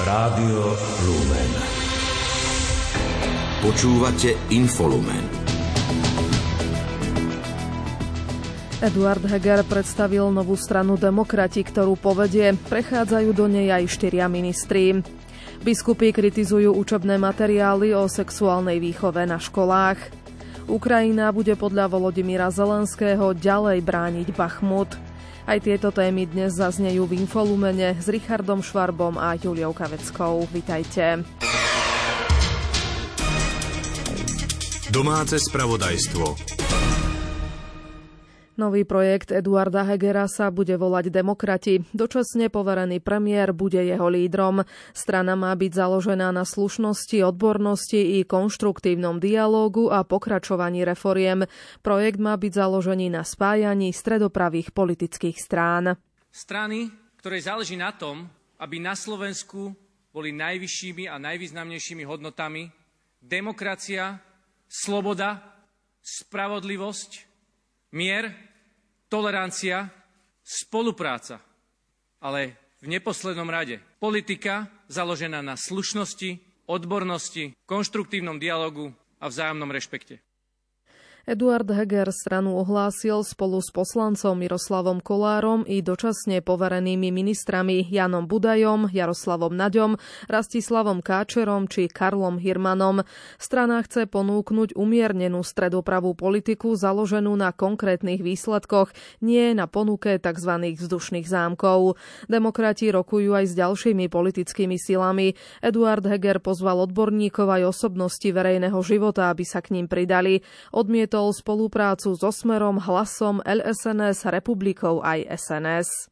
Rádio Lumen. Počúvate Infolumen. Eduard Heger predstavil novú stranu Demokrati, ktorú povedie. Prechádzajú do nej aj štyria ministri. Biskupy kritizujú učebné materiály o sexuálnej výchove na školách. Ukrajina bude podľa Volodymyra Zelenského ďalej brániť Bachmut. Aj tieto témy dnes zaznejú v Infolumene s Richardom Švarbom a Juliou Kaveckou. Vitajte. Domáce spravodajstvo. Nový projekt Eduarda Hegera sa bude volať Demokrati. Dočasne poverený premiér bude jeho lídrom. Strana má byť založená na slušnosti, odbornosti i konštruktívnom dialógu a pokračovaní reforiem. Projekt má byť založený na spájaní stredopravých politických strán. Strany, ktoré záleží na tom, aby na Slovensku boli najvyššími a najvýznamnejšími hodnotami demokracia, sloboda, spravodlivosť, mier tolerancia, spolupráca, ale v neposlednom rade politika založená na slušnosti, odbornosti, konštruktívnom dialogu a vzájomnom rešpekte. Eduard Heger stranu ohlásil spolu s poslancom Miroslavom Kolárom i dočasne poverenými ministrami Janom Budajom, Jaroslavom Naďom, Rastislavom Káčerom či Karlom Hirmanom. Strana chce ponúknuť umiernenú stredopravú politiku založenú na konkrétnych výsledkoch, nie na ponuke tzv. vzdušných zámkov. Demokrati rokujú aj s ďalšími politickými silami. Eduard Heger pozval odborníkov aj osobnosti verejného života, aby sa k ním pridali. Odmiet odmietol spoluprácu so Smerom, Hlasom, LSNS, Republikou aj SNS.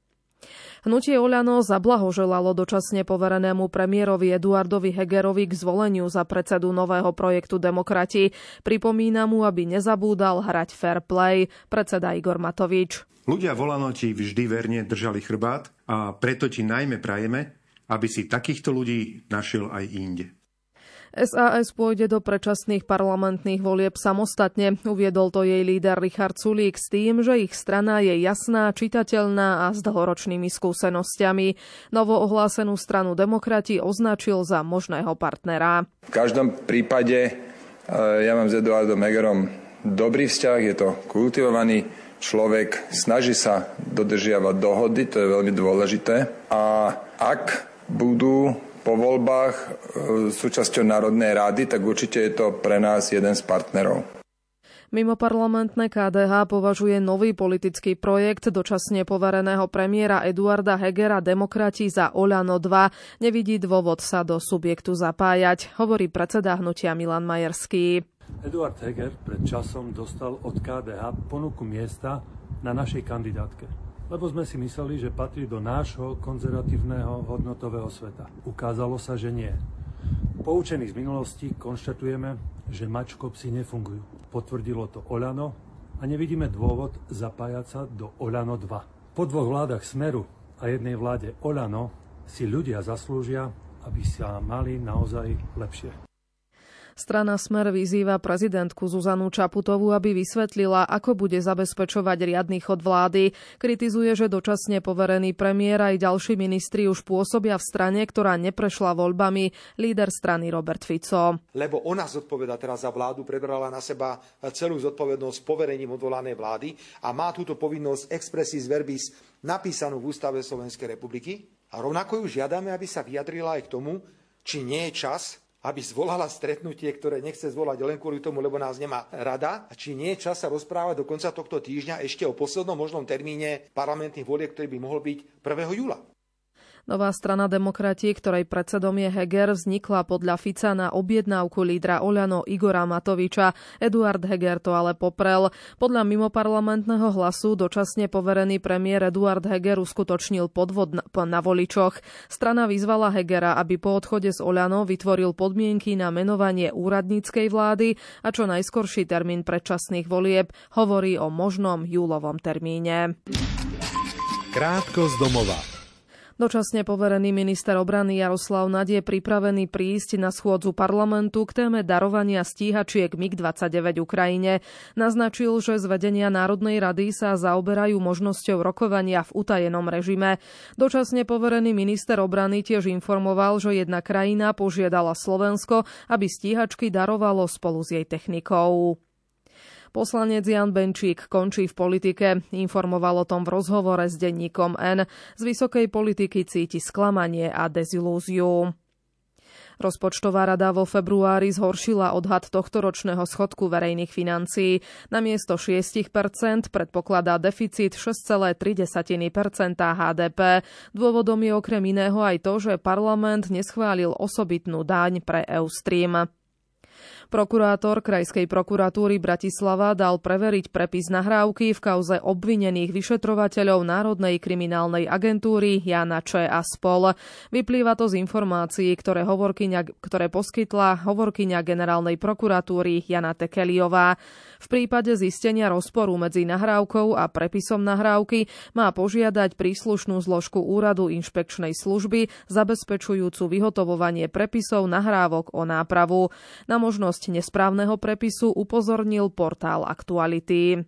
Hnutie Oľano zablahoželalo dočasne poverenému premiérovi Eduardovi Hegerovi k zvoleniu za predsedu nového projektu Demokrati. Pripomína mu, aby nezabúdal hrať fair play, predseda Igor Matovič. Ľudia v Olano ti vždy verne držali chrbát a preto ti najmä prajeme, aby si takýchto ľudí našiel aj inde. SAS pôjde do predčasných parlamentných volieb samostatne. Uviedol to jej líder Richard Sulík s tým, že ich strana je jasná, čitateľná a s dlhoročnými skúsenosťami. Novo ohlásenú stranu demokrati označil za možného partnera. V každom prípade eh, ja mám s Eduardom Megerom dobrý vzťah, je to kultivovaný človek, snaží sa dodržiavať dohody, to je veľmi dôležité. A ak budú po voľbách e, súčasťou Národnej rady, tak určite je to pre nás jeden z partnerov. Mimo parlamentné KDH považuje nový politický projekt dočasne povereného premiéra Eduarda Hegera Demokrati za Oľano 2. Nevidí dôvod sa do subjektu zapájať, hovorí predseda hnutia Milan Majerský. Eduard Heger pred časom dostal od KDH ponuku miesta na našej kandidátke lebo sme si mysleli, že patrí do nášho konzervatívneho hodnotového sveta. Ukázalo sa, že nie. Poučení z minulosti konštatujeme, že mačkopsy nefungujú. Potvrdilo to Olano a nevidíme dôvod zapájať sa do Olano 2. Po dvoch vládach Smeru a jednej vláde Olano si ľudia zaslúžia, aby sa mali naozaj lepšie. Strana Smer vyzýva prezidentku Zuzanu Čaputovú, aby vysvetlila, ako bude zabezpečovať riadny chod vlády. Kritizuje, že dočasne poverený premiér aj ďalší ministri už pôsobia v strane, ktorá neprešla voľbami. Líder strany Robert Fico. Lebo ona zodpoveda teraz za vládu, prebrala na seba celú zodpovednosť poverením odvolanej vlády a má túto povinnosť expressis verbis napísanú v Ústave Slovenskej republiky. A rovnako ju žiadame, aby sa vyjadrila aj k tomu, či nie je čas aby zvolala stretnutie, ktoré nechce zvolať len kvôli tomu, lebo nás nemá rada. A či nie je čas sa rozprávať do konca tohto týždňa ešte o poslednom možnom termíne parlamentných volieb, ktorý by mohol byť 1. júla. Nová strana demokrati, ktorej predsedom je Heger, vznikla podľa Fica na objednávku lídra Oľano Igora Matoviča. Eduard Heger to ale poprel. Podľa mimoparlamentného hlasu dočasne poverený premiér Eduard Heger uskutočnil podvod na voličoch. Strana vyzvala Hegera, aby po odchode z Oľano vytvoril podmienky na menovanie úradníckej vlády a čo najskorší termín predčasných volieb hovorí o možnom júlovom termíne. Krátko z domova. Dočasne poverený minister obrany Jaroslav Nad je pripravený prísť na schôdzu parlamentu k téme darovania stíhačiek MiG-29 Ukrajine. Naznačil, že z vedenia Národnej rady sa zaoberajú možnosťou rokovania v utajenom režime. Dočasne poverený minister obrany tiež informoval, že jedna krajina požiadala Slovensko, aby stíhačky darovalo spolu s jej technikou. Poslanec Jan Benčík končí v politike. Informoval o tom v rozhovore s denníkom N. Z vysokej politiky cíti sklamanie a dezilúziu. Rozpočtová rada vo februári zhoršila odhad tohto ročného schodku verejných financií. Na miesto 6% predpokladá deficit 6,3% HDP. Dôvodom je okrem iného aj to, že parlament neschválil osobitnú daň pre Eustream. Prokurátor Krajskej prokuratúry Bratislava dal preveriť prepis nahrávky v kauze obvinených vyšetrovateľov Národnej kriminálnej agentúry Jana Č. a spol. Vyplýva to z informácií, ktoré, ktoré poskytla hovorkyňa generálnej prokuratúry Jana Tekeliová. V prípade zistenia rozporu medzi nahrávkou a prepisom nahrávky má požiadať príslušnú zložku úradu inšpekčnej služby zabezpečujúcu vyhotovovanie prepisov nahrávok o nápravu. Na možnosť možnosť nesprávneho prepisu upozornil portál Aktuality.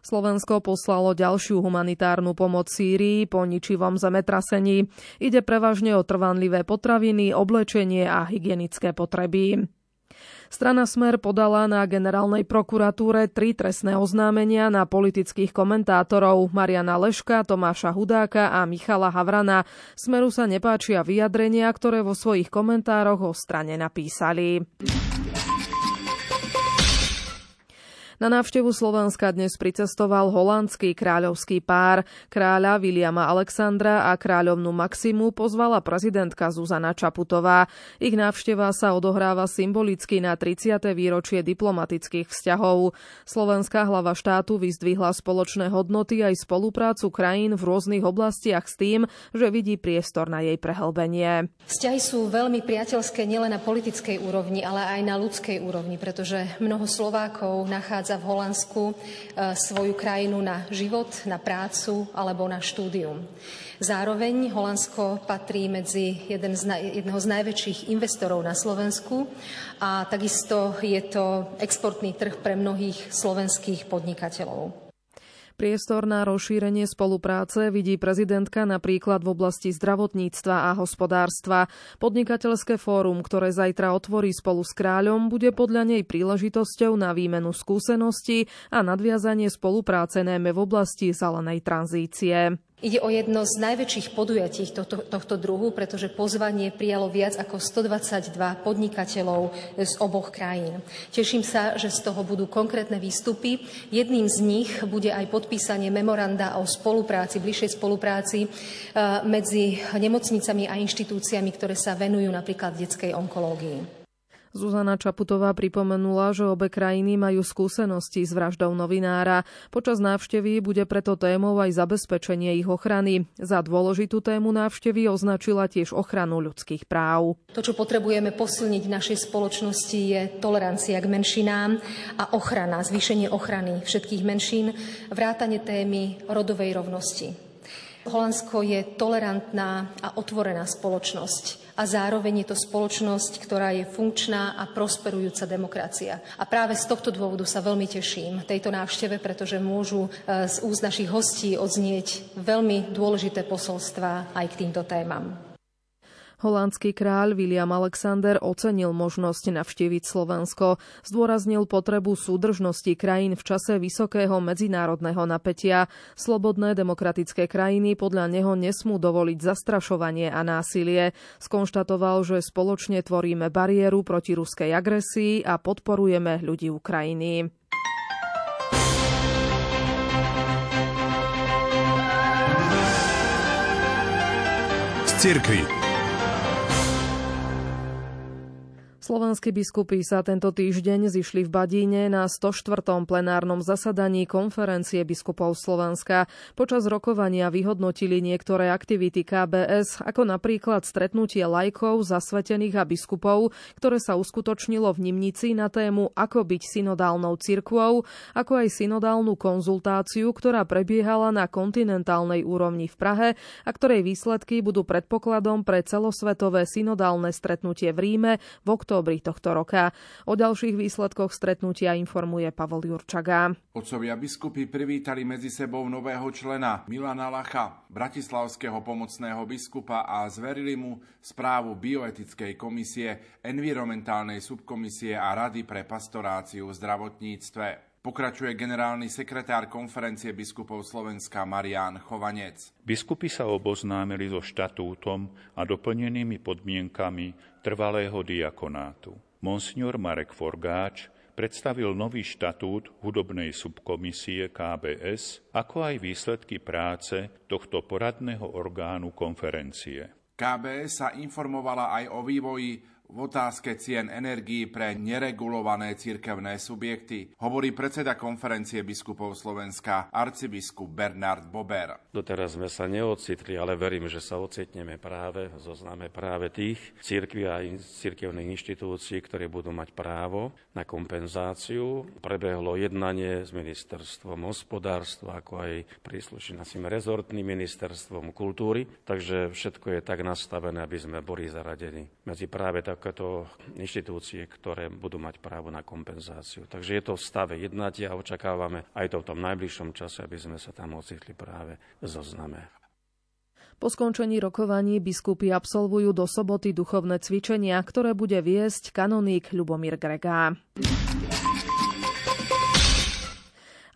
Slovensko poslalo ďalšiu humanitárnu pomoc Sýrii po ničivom zemetrasení. Ide prevažne o trvanlivé potraviny, oblečenie a hygienické potreby. Strana Smer podala na generálnej prokuratúre tri trestné oznámenia na politických komentátorov Mariana Leška, Tomáša Hudáka a Michala Havrana. Smeru sa nepáčia vyjadrenia, ktoré vo svojich komentároch o strane napísali. Na návštevu Slovenska dnes pricestoval holandský kráľovský pár. Kráľa Viliama Alexandra a kráľovnú Maximu pozvala prezidentka Zuzana Čaputová. Ich návšteva sa odohráva symbolicky na 30. výročie diplomatických vzťahov. Slovenská hlava štátu vyzdvihla spoločné hodnoty aj spoluprácu krajín v rôznych oblastiach s tým, že vidí priestor na jej prehlbenie. Vzťahy sú veľmi priateľské nielen na politickej úrovni, ale aj na ľudskej úrovni, pretože mnoho Slovákov nachádza nachádza v Holandsku e, svoju krajinu na život, na prácu alebo na štúdium. Zároveň Holandsko patrí medzi jeden z, jedného z najväčších investorov na Slovensku a takisto je to exportný trh pre mnohých slovenských podnikateľov. Priestor na rozšírenie spolupráce vidí prezidentka napríklad v oblasti zdravotníctva a hospodárstva. Podnikateľské fórum, ktoré zajtra otvorí spolu s kráľom, bude podľa nej príležitosťou na výmenu skúseností a nadviazanie spolupráce najmä v oblasti zelenej tranzície. Ide o jedno z najväčších podujatí tohto, tohto druhu, pretože pozvanie prijalo viac ako 122 podnikateľov z oboch krajín. Teším sa, že z toho budú konkrétne výstupy. Jedným z nich bude aj podpísanie memoranda o spolupráci, bližšej spolupráci e, medzi nemocnicami a inštitúciami, ktoré sa venujú napríklad detskej onkológii. Zuzana Čaputová pripomenula, že obe krajiny majú skúsenosti s vraždou novinára. Počas návštevy bude preto témou aj zabezpečenie ich ochrany. Za dôležitú tému návštevy označila tiež ochranu ľudských práv. To, čo potrebujeme posilniť v našej spoločnosti, je tolerancia k menšinám a ochrana, zvýšenie ochrany všetkých menšín, vrátanie témy rodovej rovnosti. Holandsko je tolerantná a otvorená spoločnosť a zároveň je to spoločnosť, ktorá je funkčná a prosperujúca demokracia. A práve z tohto dôvodu sa veľmi teším tejto návšteve, pretože môžu e, z úst našich hostí odznieť veľmi dôležité posolstva aj k týmto témam. Holandský kráľ William Alexander ocenil možnosť navštíviť Slovensko, zdôraznil potrebu súdržnosti krajín v čase vysokého medzinárodného napätia. Slobodné demokratické krajiny podľa neho nesmú dovoliť zastrašovanie a násilie. Skonštatoval, že spoločne tvoríme bariéru proti ruskej agresii a podporujeme ľudí Ukrajiny. Z Slovenskí biskupy sa tento týždeň zišli v Badíne na 104. plenárnom zasadaní konferencie biskupov Slovenska. Počas rokovania vyhodnotili niektoré aktivity KBS, ako napríklad stretnutie lajkov, zasvetených a biskupov, ktoré sa uskutočnilo v Nimnici na tému Ako byť synodálnou cirkvou, ako aj synodálnu konzultáciu, ktorá prebiehala na kontinentálnej úrovni v Prahe a ktorej výsledky budú predpokladom pre celosvetové synodálne stretnutie v Ríme v októbri tohto roka. O ďalších výsledkoch stretnutia informuje Pavol Jurčaga. Otcovia biskupy privítali medzi sebou nového člena Milana Lacha, bratislavského pomocného biskupa a zverili mu správu bioetickej komisie, environmentálnej subkomisie a rady pre pastoráciu v zdravotníctve. Pokračuje generálny sekretár konferencie biskupov Slovenska Marián Chovanec. Biskupy sa oboznámili so štatútom a doplnenými podmienkami trvalého diakonátu. Monsignor Marek Forgáč predstavil nový štatút hudobnej subkomisie KBS, ako aj výsledky práce tohto poradného orgánu konferencie. KBS sa informovala aj o vývoji v otázke cien energií pre neregulované cirkevné subjekty, hovorí predseda konferencie biskupov Slovenska arcibiskup Bernard Bober. Doteraz sme sa neocitli, ale verím, že sa ocitneme práve v zozname práve tých cirkví a cirkevných inštitúcií, ktoré budú mať právo na kompenzáciu. Prebehlo jednanie s ministerstvom hospodárstva, ako aj príslušným rezortným ministerstvom kultúry, takže všetko je tak nastavené, aby sme boli zaradení medzi práve tak takéto inštitúcie, ktoré budú mať právo na kompenzáciu. Takže je to v stave jednatia a očakávame aj to v tom najbližšom čase, aby sme sa tam ocitli práve zozname. Po skončení rokovaní biskupy absolvujú do soboty duchovné cvičenia, ktoré bude viesť kanoník Ľubomír Gregá.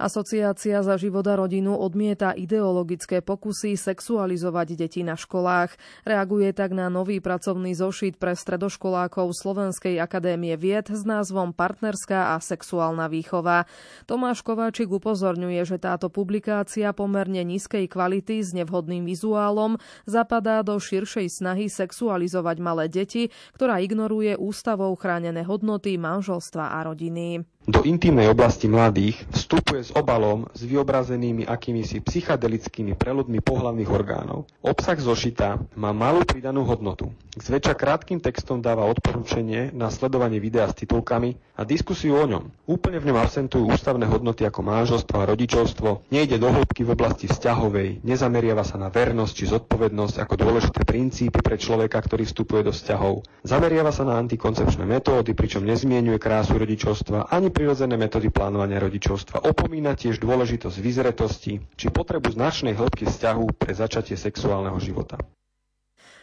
Asociácia za život a rodinu odmieta ideologické pokusy sexualizovať deti na školách. Reaguje tak na nový pracovný zošit pre stredoškolákov Slovenskej akadémie vied s názvom Partnerská a sexuálna výchova. Tomáš Kováčik upozorňuje, že táto publikácia pomerne nízkej kvality s nevhodným vizuálom zapadá do širšej snahy sexualizovať malé deti, ktorá ignoruje ústavou chránené hodnoty manželstva a rodiny. Do intimnej oblasti mladých vstupuje s obalom s vyobrazenými akýmisi psychadelickými preludmi pohlavných orgánov. Obsah zošita má malú pridanú hodnotu. K zväčša krátkým textom dáva odporúčanie na sledovanie videa s titulkami a diskusiu o ňom. Úplne v ňom absentujú ústavné hodnoty ako manželstvo a rodičovstvo, nejde do hĺbky v oblasti vzťahovej, nezameriava sa na vernosť či zodpovednosť ako dôležité princípy pre človeka, ktorý vstupuje do vzťahov. Zameriava sa na antikoncepčné metódy, pričom nezmienuje krásu rodičovstva ani prirodzené metódy plánovania rodičovstva. Opomína tiež dôležitosť vyzretosti či potrebu značnej hĺbky vzťahu pre začatie sexuálneho života.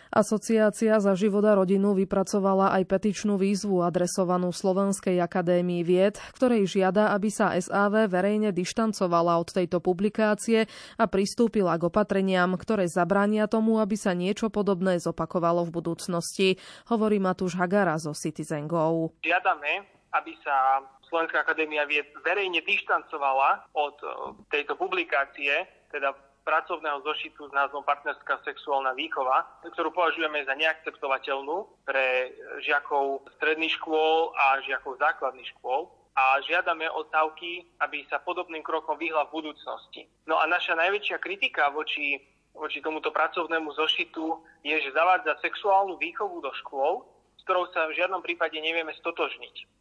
Asociácia za život a rodinu vypracovala aj petičnú výzvu adresovanú Slovenskej akadémii vied, ktorej žiada, aby sa SAV verejne dištancovala od tejto publikácie a pristúpila k opatreniam, ktoré zabránia tomu, aby sa niečo podobné zopakovalo v budúcnosti, hovorí Matúš Hagara zo Citizen Go. Žiadame, aby sa Slovenská akadémia vied verejne dištancovala od e, tejto publikácie, teda pracovného zošitu s názvom Partnerská sexuálna výchova, ktorú považujeme za neakceptovateľnú pre žiakov stredných škôl a žiakov základných škôl a žiadame od stavky, aby sa podobným krokom vyhla v budúcnosti. No a naša najväčšia kritika voči, voči tomuto pracovnému zošitu je, že zavádza sexuálnu výchovu do škôl, s ktorou sa v žiadnom prípade nevieme stotožniť.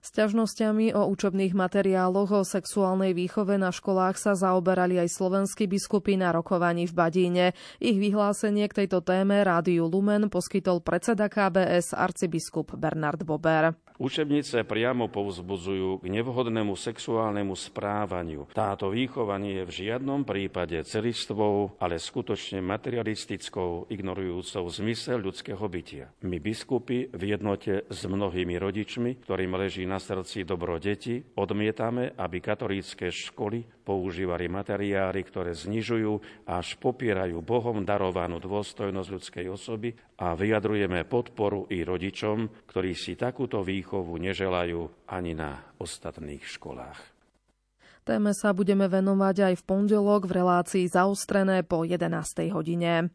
Sťažnosťami o učebných materiáloch o sexuálnej výchove na školách sa zaoberali aj slovenskí biskupy na rokovaní v Badíne. Ich vyhlásenie k tejto téme Rádiu Lumen poskytol predseda KBS arcibiskup Bernard Bober. Učebnice priamo povzbudzujú k nevhodnému sexuálnemu správaniu. Táto výchova nie je v žiadnom prípade celistvou, ale skutočne materialistickou, ignorujúcou zmysel ľudského bytia. My biskupy v jednote s mnohými rodičmi, ktorým leží na srdci dobro deti, odmietame, aby katolícke školy používali materiály, ktoré znižujú až popierajú Bohom darovanú dôstojnosť ľudskej osoby a vyjadrujeme podporu i rodičom, ktorí si takúto výchovu neželajú ani na ostatných školách. Téme sa budeme venovať aj v pondelok v relácii zaostrené po 11. hodine.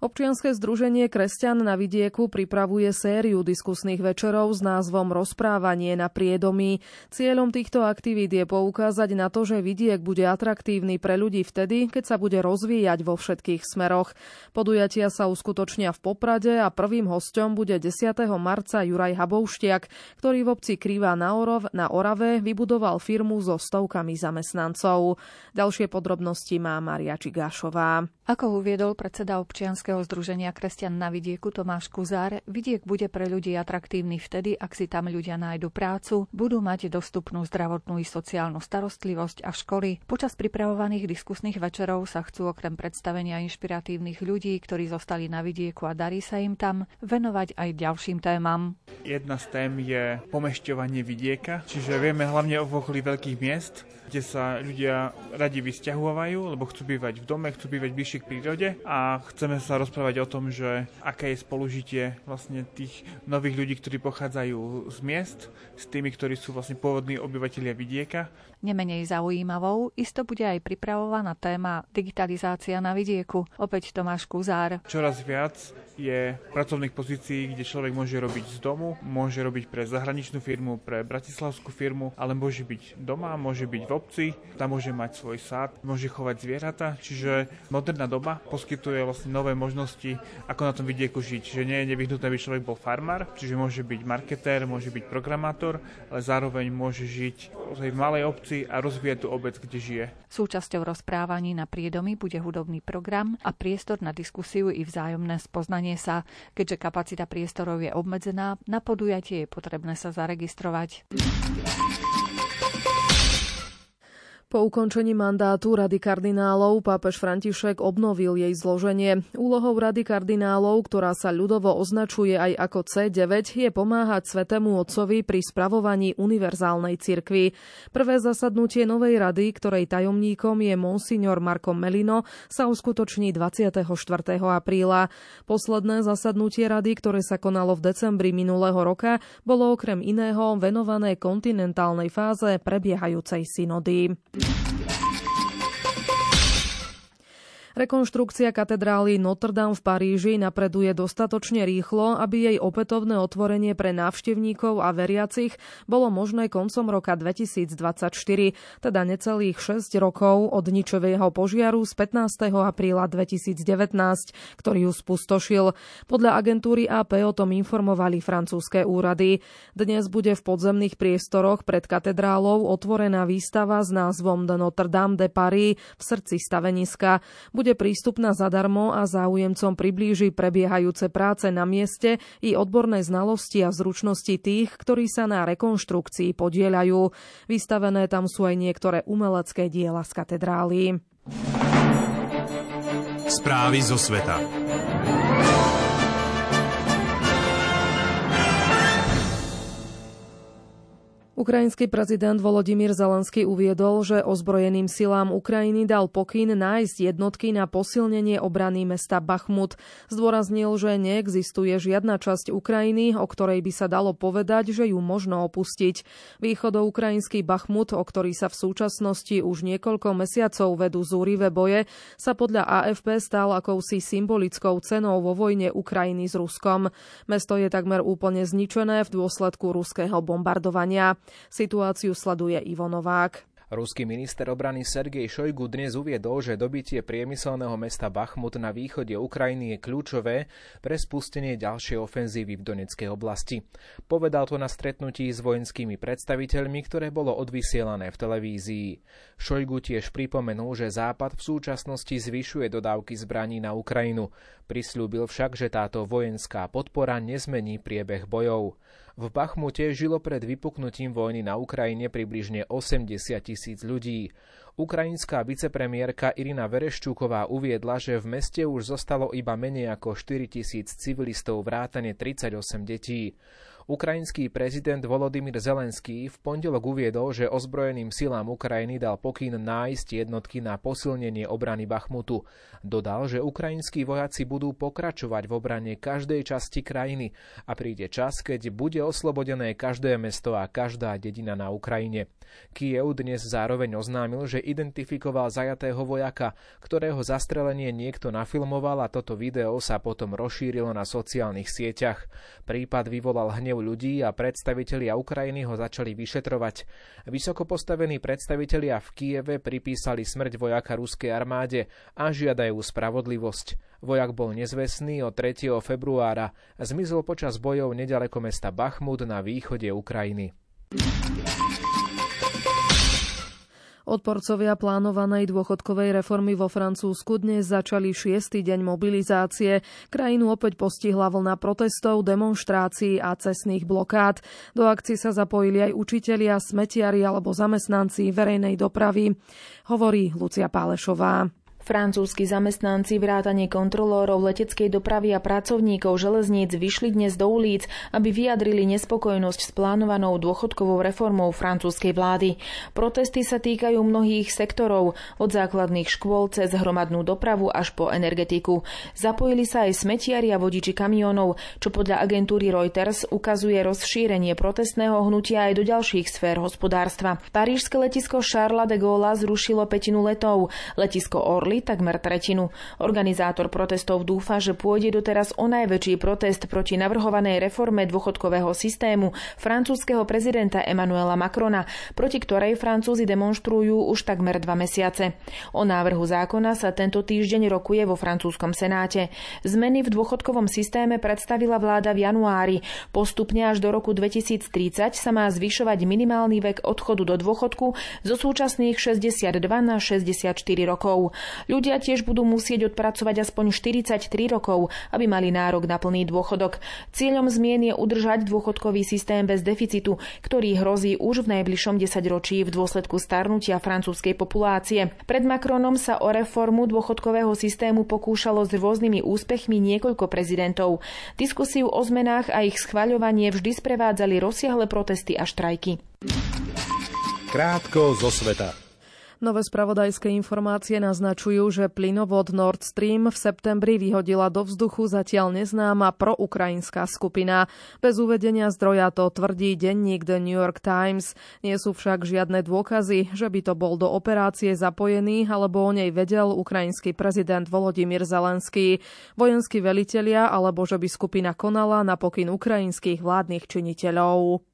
Občianske združenie Kresťan na vidieku pripravuje sériu diskusných večerov s názvom Rozprávanie na priedomí. Cieľom týchto aktivít je poukázať na to, že vidiek bude atraktívny pre ľudí vtedy, keď sa bude rozvíjať vo všetkých smeroch. Podujatia sa uskutočnia v Poprade a prvým hostom bude 10. marca Juraj Habouštiak, ktorý v obci Krýva na, Orov, na Orave vybudoval firmu so stovkami zamestnancov. Ďalšie podrobnosti má Maria Čigášová. Ako uviedol predseda občianskeho združenia Kresťan na vidieku Tomáš Kuzár, vidiek bude pre ľudí atraktívny vtedy, ak si tam ľudia nájdu prácu, budú mať dostupnú zdravotnú i sociálnu starostlivosť a školy. Počas pripravovaných diskusných večerov sa chcú okrem predstavenia inšpiratívnych ľudí, ktorí zostali na vidieku a darí sa im tam, venovať aj ďalším témam. Jedna z tém je pomešťovanie vidieka, čiže vieme hlavne o okolí veľkých miest, kde sa ľudia radi vysťahovajú, lebo chcú bývať v dome, chcú bývať bližšie k prírode a chceme sa rozprávať o tom, že aké je spolužitie vlastne tých nových ľudí, ktorí pochádzajú z miest s tými, ktorí sú vlastne pôvodní obyvateľia vidieka. Nemenej zaujímavou isto bude aj pripravovaná téma digitalizácia na vidieku. Opäť Tomáš Kuzár. Čoraz viac je pracovných pozícií, kde človek môže robiť z domu, môže robiť pre zahraničnú firmu, pre bratislavskú firmu, ale môže byť doma, môže byť v obci, tam môže mať svoj sád, môže chovať zvieratá, čiže moderná doba poskytuje vlastne nové možnosti, ako na tom vidieku žiť. Čiže nie je nevyhnutné, aby človek bol farmár, čiže môže byť marketér, môže byť programátor, ale zároveň môže žiť v malej obci a rozvíjať tú obec, kde žije. Súčasťou rozprávaní na priedomi bude hudobný program a priestor na diskusiu i vzájomné spoznanie sa. Keďže kapacita priestorov je obmedzená, na podujatie je potrebné sa zaregistrovať. Po ukončení mandátu Rady kardinálov pápež František obnovil jej zloženie. Úlohou Rady kardinálov, ktorá sa ľudovo označuje aj ako C9, je pomáhať Svetému Otcovi pri spravovaní univerzálnej cirkvi. Prvé zasadnutie novej rady, ktorej tajomníkom je monsignor Marko Melino, sa uskutoční 24. apríla. Posledné zasadnutie rady, ktoré sa konalo v decembri minulého roka, bolo okrem iného venované kontinentálnej fáze prebiehajúcej synody. Thank you. Rekonštrukcia katedrály Notre Dame v Paríži napreduje dostatočne rýchlo, aby jej opätovné otvorenie pre návštevníkov a veriacich bolo možné koncom roka 2024, teda necelých 6 rokov od ničového požiaru z 15. apríla 2019, ktorý ju spustošil. Podľa agentúry AP o tom informovali francúzske úrady. Dnes bude v podzemných priestoroch pred katedrálou otvorená výstava s názvom de Notre Dame de Paris v srdci staveniska bude prístupná zadarmo a záujemcom priblíži prebiehajúce práce na mieste i odborné znalosti a zručnosti tých, ktorí sa na rekonštrukcii podielajú. Vystavené tam sú aj niektoré umelecké diela z katedrály. Správy zo sveta. Ukrajinský prezident Volodymyr Zelenský uviedol, že ozbrojeným silám Ukrajiny dal pokyn nájsť jednotky na posilnenie obrany mesta Bachmut. Zdôraznil, že neexistuje žiadna časť Ukrajiny, o ktorej by sa dalo povedať, že ju možno opustiť. Východoukrajinský Bachmut, o ktorý sa v súčasnosti už niekoľko mesiacov vedú zúrivé boje, sa podľa AFP stal akousi symbolickou cenou vo vojne Ukrajiny s Ruskom. Mesto je takmer úplne zničené v dôsledku ruského bombardovania. Situáciu sleduje Ivo Novák. Ruský minister obrany Sergej Šojgu dnes uviedol, že dobitie priemyselného mesta Bachmut na východe Ukrajiny je kľúčové pre spustenie ďalšej ofenzívy v Doneckej oblasti. Povedal to na stretnutí s vojenskými predstaviteľmi, ktoré bolo odvysielané v televízii. Šojgu tiež pripomenul, že Západ v súčasnosti zvyšuje dodávky zbraní na Ukrajinu. Prislúbil však, že táto vojenská podpora nezmení priebeh bojov. V Bachmute žilo pred vypuknutím vojny na Ukrajine približne 80 tisíc ľudí. Ukrajinská vicepremiérka Irina Vereščúková uviedla, že v meste už zostalo iba menej ako 4 tisíc civilistov vrátane 38 detí. Ukrajinský prezident Volodymyr Zelenský v pondelok uviedol, že ozbrojeným silám Ukrajiny dal pokyn nájsť jednotky na posilnenie obrany Bachmutu. Dodal, že ukrajinskí vojaci budú pokračovať v obrane každej časti krajiny a príde čas, keď bude oslobodené každé mesto a každá dedina na Ukrajine. Kiev dnes zároveň oznámil, že identifikoval zajatého vojaka, ktorého zastrelenie niekto nafilmoval a toto video sa potom rozšírilo na sociálnych sieťach. Prípad vyvolal hnev ľudí a predstavitelia Ukrajiny ho začali vyšetrovať. Vysoko postavení predstavitelia v Kieve pripísali smrť vojaka ruskej armáde a žiadajú spravodlivosť. Vojak bol nezvestný od 3. februára zmizol počas bojov nedaleko mesta Bachmut na východe Ukrajiny. Odporcovia plánovanej dôchodkovej reformy vo Francúzsku dnes začali šiestý deň mobilizácie. Krajinu opäť postihla vlna protestov, demonstrácií a cestných blokád. Do akcií sa zapojili aj učitelia, smetiari alebo zamestnanci verejnej dopravy. Hovorí Lucia Pálešová. Francúzski zamestnanci vrátane kontrolórov leteckej dopravy a pracovníkov železníc vyšli dnes do ulic, aby vyjadrili nespokojnosť s plánovanou dôchodkovou reformou francúzskej vlády. Protesty sa týkajú mnohých sektorov, od základných škôl cez hromadnú dopravu až po energetiku. Zapojili sa aj smetiari a vodiči kamionov, čo podľa agentúry Reuters ukazuje rozšírenie protestného hnutia aj do ďalších sfér hospodárstva. Parížske letisko Charles de Gaulle zrušilo petinu letov. Letisko Orly podporili takmer tretinu. Organizátor protestov dúfa, že pôjde doteraz o najväčší protest proti navrhovanej reforme dôchodkového systému francúzského prezidenta Emmanuela Macrona, proti ktorej Francúzi demonstrujú už takmer dva mesiace. O návrhu zákona sa tento týždeň rokuje vo francúzskom senáte. Zmeny v dôchodkovom systéme predstavila vláda v januári. Postupne až do roku 2030 sa má zvyšovať minimálny vek odchodu do dôchodku zo súčasných 62 na 64 rokov. Ľudia tiež budú musieť odpracovať aspoň 43 rokov, aby mali nárok na plný dôchodok. Cieľom zmien je udržať dôchodkový systém bez deficitu, ktorý hrozí už v najbližšom desaťročí v dôsledku starnutia francúzskej populácie. Pred Macronom sa o reformu dôchodkového systému pokúšalo s rôznymi úspechmi niekoľko prezidentov. Diskusiu o zmenách a ich schvaľovanie vždy sprevádzali rozsiahle protesty a štrajky. Krátko zo sveta. Nové spravodajské informácie naznačujú, že plynovod Nord Stream v septembri vyhodila do vzduchu zatiaľ neznáma proukrajinská skupina. Bez uvedenia zdroja to tvrdí denník The New York Times. Nie sú však žiadne dôkazy, že by to bol do operácie zapojený alebo o nej vedel ukrajinský prezident Volodymyr Zelenský. Vojenskí velitelia alebo že by skupina konala na pokyn ukrajinských vládnych činiteľov.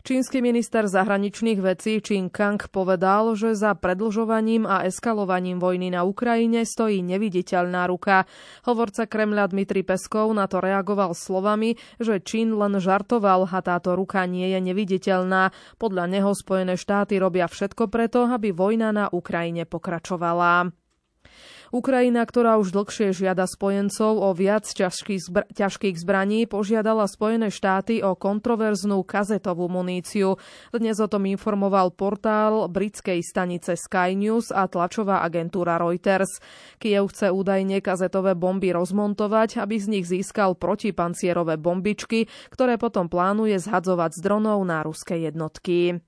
Čínsky minister zahraničných vecí Qin Kang povedal, že za predlžovaním a eskalovaním vojny na Ukrajine stojí neviditeľná ruka. Hovorca Kremľa Dmitri Peskov na to reagoval slovami, že Čín len žartoval a táto ruka nie je neviditeľná. Podľa neho Spojené štáty robia všetko preto, aby vojna na Ukrajine pokračovala. Ukrajina, ktorá už dlhšie žiada spojencov o viac ťažkých, zbr- ťažkých zbraní, požiadala Spojené štáty o kontroverznú kazetovú muníciu. Dnes o tom informoval portál britskej stanice Sky News a tlačová agentúra Reuters. Kiev chce údajne kazetové bomby rozmontovať, aby z nich získal protipancierové bombičky, ktoré potom plánuje zhadzovať z dronov na ruské jednotky.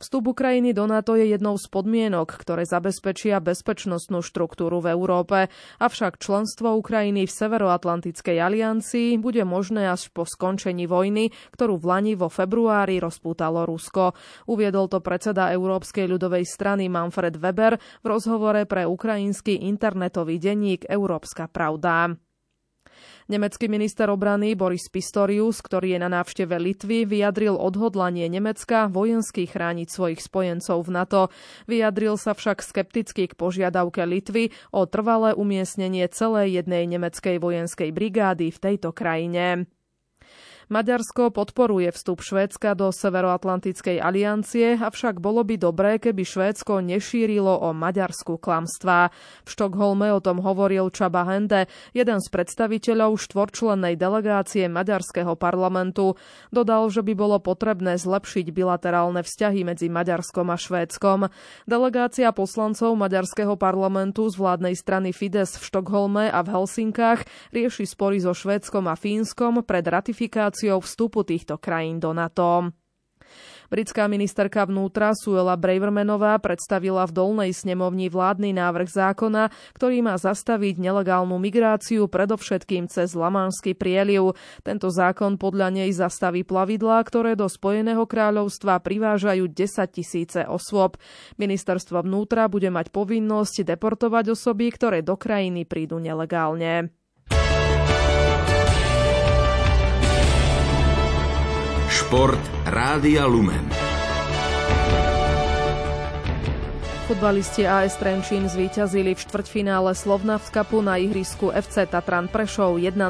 Vstup Ukrajiny do NATO je jednou z podmienok, ktoré zabezpečia bezpečnostnú štruktúru v Európe, avšak členstvo Ukrajiny v Severoatlantickej aliancii bude možné až po skončení vojny, ktorú v Lani vo februári rozpútalo Rusko. Uviedol to predseda Európskej ľudovej strany Manfred Weber v rozhovore pre ukrajinský internetový denník Európska pravda. Nemecký minister obrany Boris Pistorius, ktorý je na návšteve Litvy, vyjadril odhodlanie Nemecka vojensky chrániť svojich spojencov v NATO. Vyjadril sa však skepticky k požiadavke Litvy o trvalé umiestnenie celej jednej nemeckej vojenskej brigády v tejto krajine. Maďarsko podporuje vstup Švédska do Severoatlantickej aliancie, avšak bolo by dobré, keby Švédsko nešírilo o Maďarsku klamstvá. V Štokholme o tom hovoril Čaba Hende, jeden z predstaviteľov štvorčlennej delegácie Maďarského parlamentu. Dodal, že by bolo potrebné zlepšiť bilaterálne vzťahy medzi Maďarskom a Švédskom. Delegácia poslancov Maďarského parlamentu z vládnej strany Fides v Štokholme a v Helsinkách rieši spory so Švédskom a Fínskom pred ratifikáciou negociáciou vstupu týchto krajín do NATO. Britská ministerka vnútra Suela Bravermanová predstavila v dolnej snemovni vládny návrh zákona, ktorý má zastaviť nelegálnu migráciu predovšetkým cez Lamánsky prieliv. Tento zákon podľa nej zastaví plavidlá, ktoré do Spojeného kráľovstva privážajú 10 tisíce osôb. Ministerstvo vnútra bude mať povinnosť deportovať osoby, ktoré do krajiny prídu nelegálne. Šport Rádia Lumen. Futbalisti AS Trenčín zvíťazili v štvrťfinále Slovnavskapu na ihrisku FC Tatran Prešov 1-0.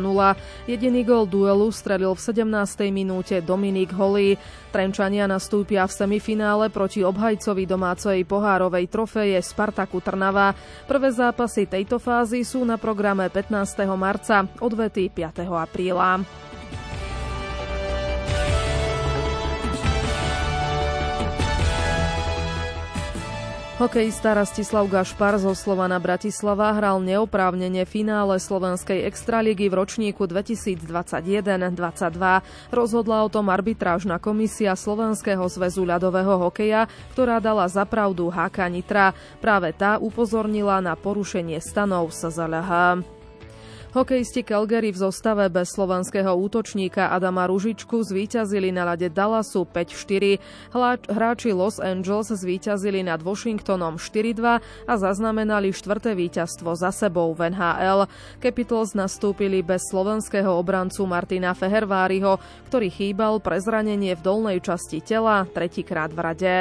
Jediný gol duelu strelil v 17. minúte Dominik Holý. Trenčania nastúpia v semifinále proti obhajcovi domácej pohárovej trofeje Spartaku Trnava. Prvé zápasy tejto fázy sú na programe 15. marca, odvety 5. apríla. Hokejista Rastislav Gašpar zo Slovana Bratislava hral neoprávnene finále Slovenskej extraligy v ročníku 2021-22. Rozhodla o tom arbitrážna komisia Slovenského zväzu ľadového hokeja, ktorá dala zapravdu HK Nitra. Práve tá upozornila na porušenie stanov SZLH. Hokejisti Calgary v zostave bez slovenského útočníka Adama Ružičku zvíťazili na lade Dallasu 5-4. Hráči Los Angeles zvíťazili nad Washingtonom 4-2 a zaznamenali štvrté víťazstvo za sebou v NHL. Capitals nastúpili bez slovenského obrancu Martina Feherváriho, ktorý chýbal pre zranenie v dolnej časti tela tretíkrát v rade.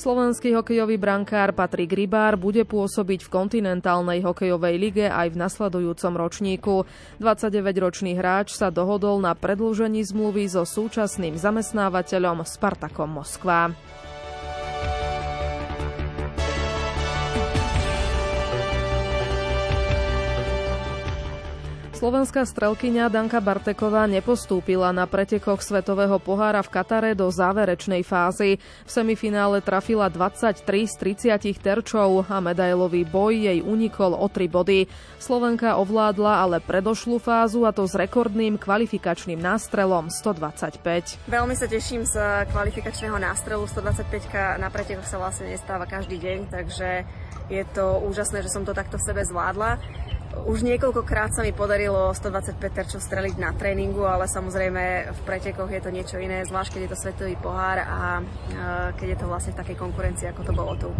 Slovenský hokejový brankár Patrik Rybár bude pôsobiť v kontinentálnej hokejovej lige aj v nasledujúcom ročníku. 29-ročný hráč sa dohodol na predlžení zmluvy so súčasným zamestnávateľom Spartakom Moskva. Slovenská strelkyňa Danka Barteková nepostúpila na pretekoch Svetového pohára v Katare do záverečnej fázy. V semifinále trafila 23 z 30 terčov a medailový boj jej unikol o 3 body. Slovenka ovládla ale predošlú fázu a to s rekordným kvalifikačným nástrelom 125. Veľmi sa teším z kvalifikačného nástrelu 125 na pretekoch sa vlastne nestáva každý deň, takže je to úžasné, že som to takto v sebe zvládla. Už niekoľkokrát sa mi podarilo 125 terčov streliť na tréningu, ale samozrejme v pretekoch je to niečo iné, zvlášť keď je to svetový pohár a keď je to vlastne v takej konkurencii, ako to bolo tu.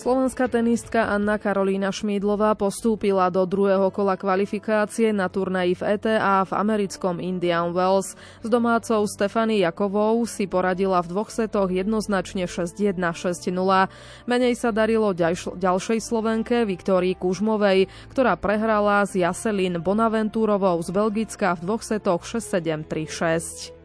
Slovenská tenistka Anna Karolína Šmídlová postúpila do druhého kola kvalifikácie na turnaji v ETA v americkom Indian Wells. S domácou Stefany Jakovou si poradila v dvoch setoch jednoznačne 6-1, 6-0. Menej sa darilo ďalšej Slovenke Viktórii Kužmovej, ktorá prehrala s Jaselin Bonaventúrovou z Belgicka v dvoch setoch 6-7, 3-6.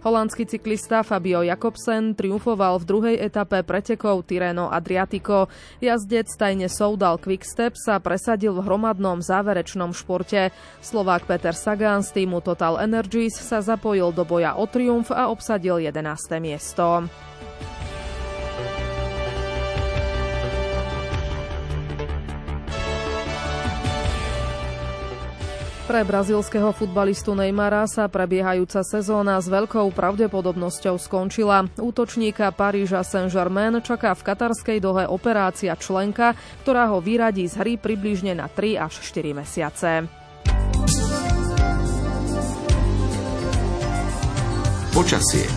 Holandský cyklista Fabio Jakobsen triumfoval v druhej etape pretekov Tireno Adriatico. Jazdec tajne Soudal Quickstep sa presadil v hromadnom záverečnom športe. Slovák Peter Sagan z týmu Total Energies sa zapojil do boja o triumf a obsadil 11. miesto. Pre brazílskeho futbalistu Neymara sa prebiehajúca sezóna s veľkou pravdepodobnosťou skončila. Útočníka Paríža Saint-Germain čaká v katarskej dohe operácia členka, ktorá ho vyradí z hry približne na 3 až 4 mesiace. Počasie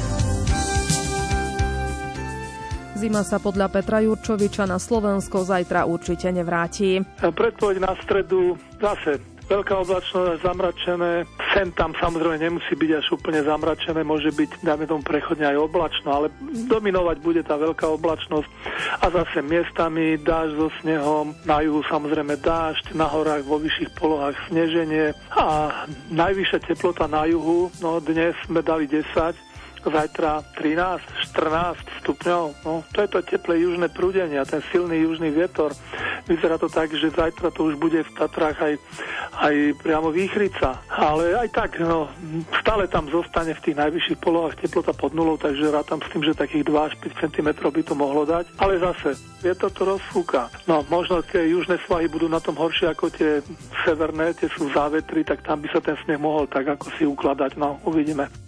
Zima sa podľa Petra Jurčoviča na Slovensko zajtra určite nevráti. Predpoveď na stredu zase Veľká oblačnosť, zamračené. Sen tam samozrejme nemusí byť až úplne zamračené, môže byť, dáme tomu prechodne aj oblačno, ale dominovať bude tá veľká oblačnosť a zase miestami dážď so snehom, na juhu samozrejme dážď, na horách vo vyšších polohách sneženie a najvyššia teplota na juhu, no dnes sme dali 10, zajtra 13, 14 stupňov. No, to je to teplé južné prúdenie a ten silný južný vietor. vyzerá to tak, že zajtra to už bude v Tatrách aj, aj priamo výchrica. Ale aj tak, no, stále tam zostane v tých najvyšších polohách teplota pod nulou, takže rátam s tým, že takých 2 až 5 cm by to mohlo dať. Ale zase, vietor to rozfúka. No, možno tie južné svahy budú na tom horšie ako tie severné, tie sú závetry, tak tam by sa ten sneh mohol tak ako si ukladať. No, uvidíme.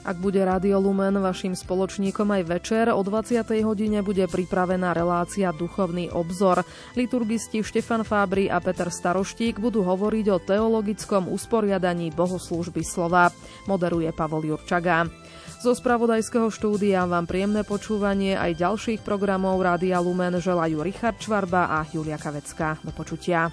Ak bude Radio Lumen vašim spoločníkom aj večer, o 20. hodine bude pripravená relácia Duchovný obzor. Liturgisti Štefan Fábry a Peter Staroštík budú hovoriť o teologickom usporiadaní bohoslúžby slova. Moderuje Pavol Jurčaga. Zo spravodajského štúdia vám príjemné počúvanie aj ďalších programov Rádia Lumen želajú Richard Čvarba a Julia Kavecka. Do počutia.